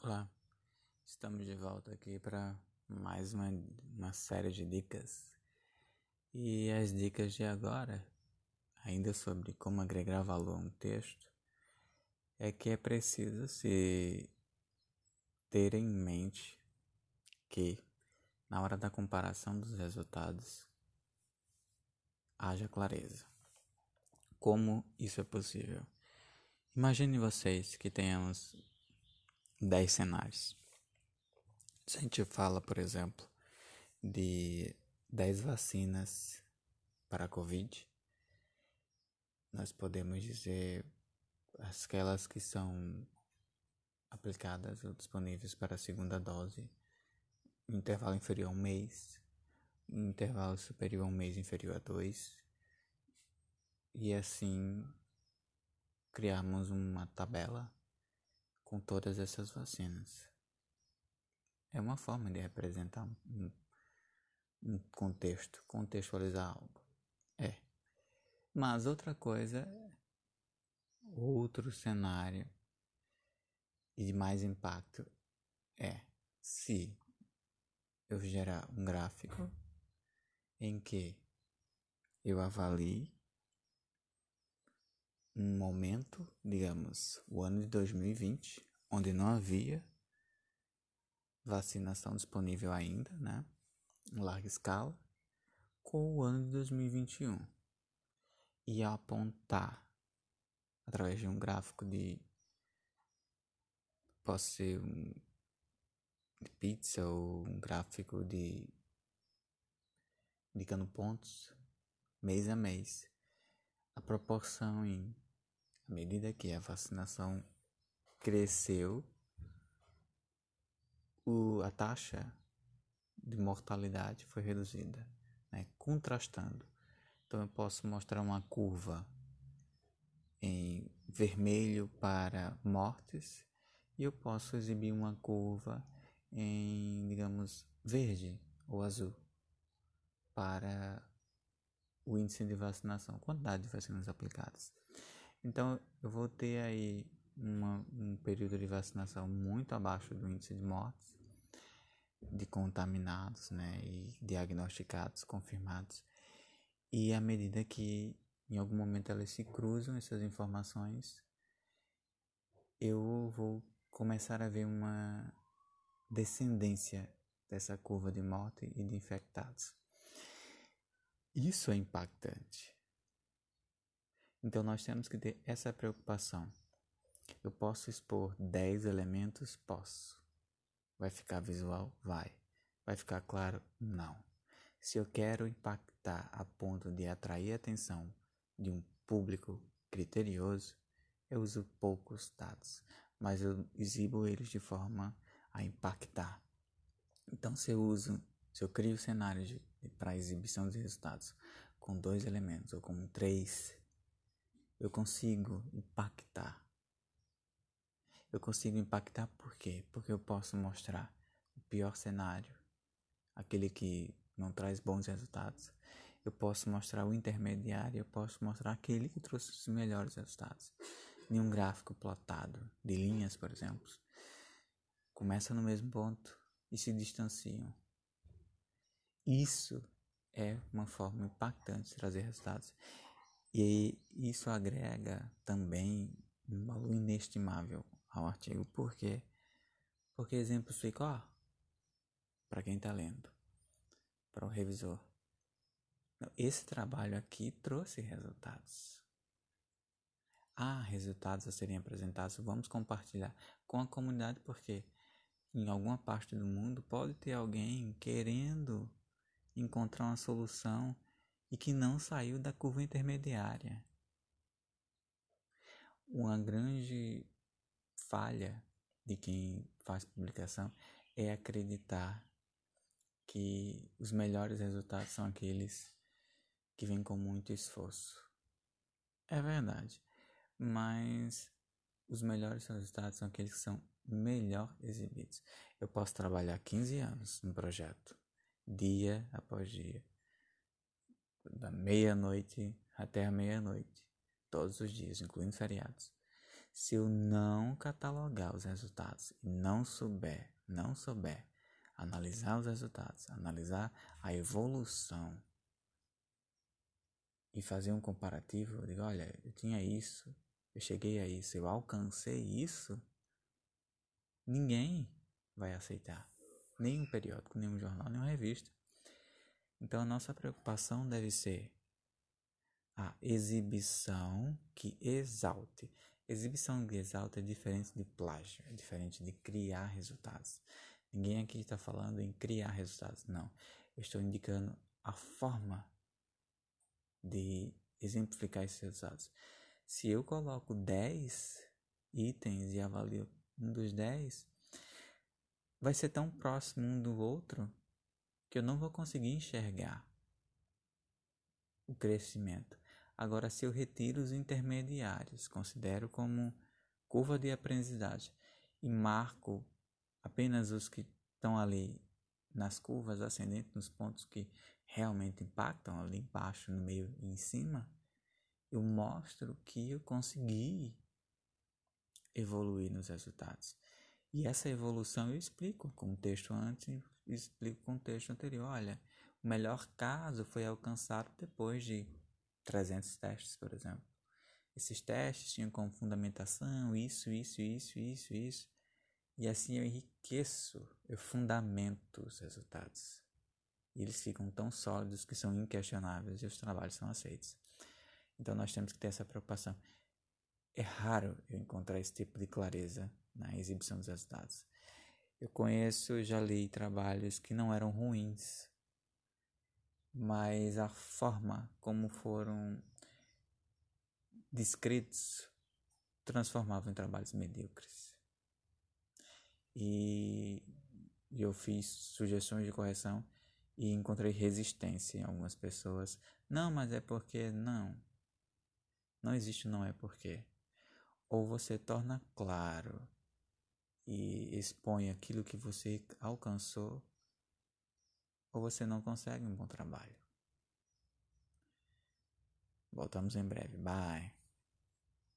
Olá, estamos de volta aqui para mais uma, uma série de dicas. E as dicas de agora, ainda sobre como agregar valor a um texto, é que é preciso se ter em mente que, na hora da comparação dos resultados, haja clareza. Como isso é possível? Imagine vocês que tenhamos 10 cenários. Se a gente fala, por exemplo, de 10 vacinas para a Covid, nós podemos dizer aquelas que são aplicadas ou disponíveis para a segunda dose, um intervalo inferior a um mês, um intervalo superior a um mês inferior a dois, e assim criarmos uma tabela com todas essas vacinas. É uma forma de representar um, um contexto, contextualizar algo. É. Mas outra coisa, outro cenário e de mais impacto é se eu gerar um gráfico em que eu avalie um momento, digamos, o ano de 2020, onde não havia vacinação disponível ainda, né, em larga escala, com o ano de 2021 e apontar através de um gráfico de pode ser um de pizza ou um gráfico de indicando pontos mês a mês a proporção em à medida que a vacinação cresceu, o, a taxa de mortalidade foi reduzida, né? contrastando. Então eu posso mostrar uma curva em vermelho para mortes e eu posso exibir uma curva em, digamos, verde ou azul para o índice de vacinação, quantidade de vacinas aplicadas. Então eu vou ter aí uma, um período de vacinação muito abaixo do índice de mortes, de contaminados, né, e diagnosticados, confirmados. E à medida que em algum momento elas se cruzam essas informações, eu vou começar a ver uma descendência dessa curva de morte e de infectados. Isso é impactante. Então nós temos que ter essa preocupação. Eu posso expor 10 elementos? Posso. Vai ficar visual? Vai. Vai ficar claro? Não. Se eu quero impactar a ponto de atrair a atenção de um público criterioso, eu uso poucos dados, mas eu exibo eles de forma a impactar. Então, se eu uso, se eu crio cenários para exibição de resultados com dois elementos ou com três, eu consigo impactar. Eu consigo impactar por quê? Porque eu posso mostrar o pior cenário, aquele que não traz bons resultados. Eu posso mostrar o intermediário, eu posso mostrar aquele que trouxe os melhores resultados. Em um gráfico plotado de linhas, por exemplo, começa no mesmo ponto e se distanciam. Isso é uma forma impactante de trazer resultados. E isso agrega também um valor inestimável ao artigo. Por quê? Porque exemplifica, ó, para quem está lendo, para o revisor. Esse trabalho aqui trouxe resultados. Há resultados a serem apresentados, vamos compartilhar com a comunidade, porque em alguma parte do mundo pode ter alguém querendo encontrar uma solução e que não saiu da curva intermediária. Uma grande falha de quem faz publicação é acreditar que os melhores resultados são aqueles que vêm com muito esforço. É verdade, mas os melhores resultados são aqueles que são melhor exibidos. Eu posso trabalhar 15 anos no projeto, dia após dia, da meia-noite até a meia-noite, todos os dias, incluindo feriados. Se eu não catalogar os resultados e não souber, não souber analisar os resultados, analisar a evolução e fazer um comparativo, eu digo, olha, eu tinha isso, eu cheguei a isso, eu alcancei isso, ninguém vai aceitar. Nem um periódico, nem um jornal, nem uma revista. Então a nossa preocupação deve ser a exibição que exalte. Exibição que exalta é diferente de plágio, é diferente de criar resultados. Ninguém aqui está falando em criar resultados, não. Eu estou indicando a forma de exemplificar esses resultados. Se eu coloco 10 itens e avalio um dos 10, vai ser tão próximo um do outro que eu não vou conseguir enxergar o crescimento. Agora, se eu retiro os intermediários, considero como curva de aprendizagem e marco apenas os que estão ali nas curvas ascendentes, nos pontos que realmente impactam, ali embaixo, no meio e em cima, eu mostro que eu consegui evoluir nos resultados. E essa evolução eu explico com o texto antes explico com o texto anterior. Olha, o melhor caso foi alcançado depois de 300 testes, por exemplo. Esses testes tinham como fundamentação isso, isso, isso, isso, isso. E assim eu enriqueço, eu fundamento os resultados. E eles ficam tão sólidos que são inquestionáveis e os trabalhos são aceitos. Então nós temos que ter essa preocupação. É raro eu encontrar esse tipo de clareza na exibição dos resultados. Eu conheço, já li trabalhos que não eram ruins, mas a forma como foram descritos transformava em trabalhos medíocres. E eu fiz sugestões de correção e encontrei resistência em algumas pessoas. Não, mas é porque não. Não existe não é porque. Ou você torna claro e expõe aquilo que você alcançou, ou você não consegue um bom trabalho. Voltamos em breve. Bye.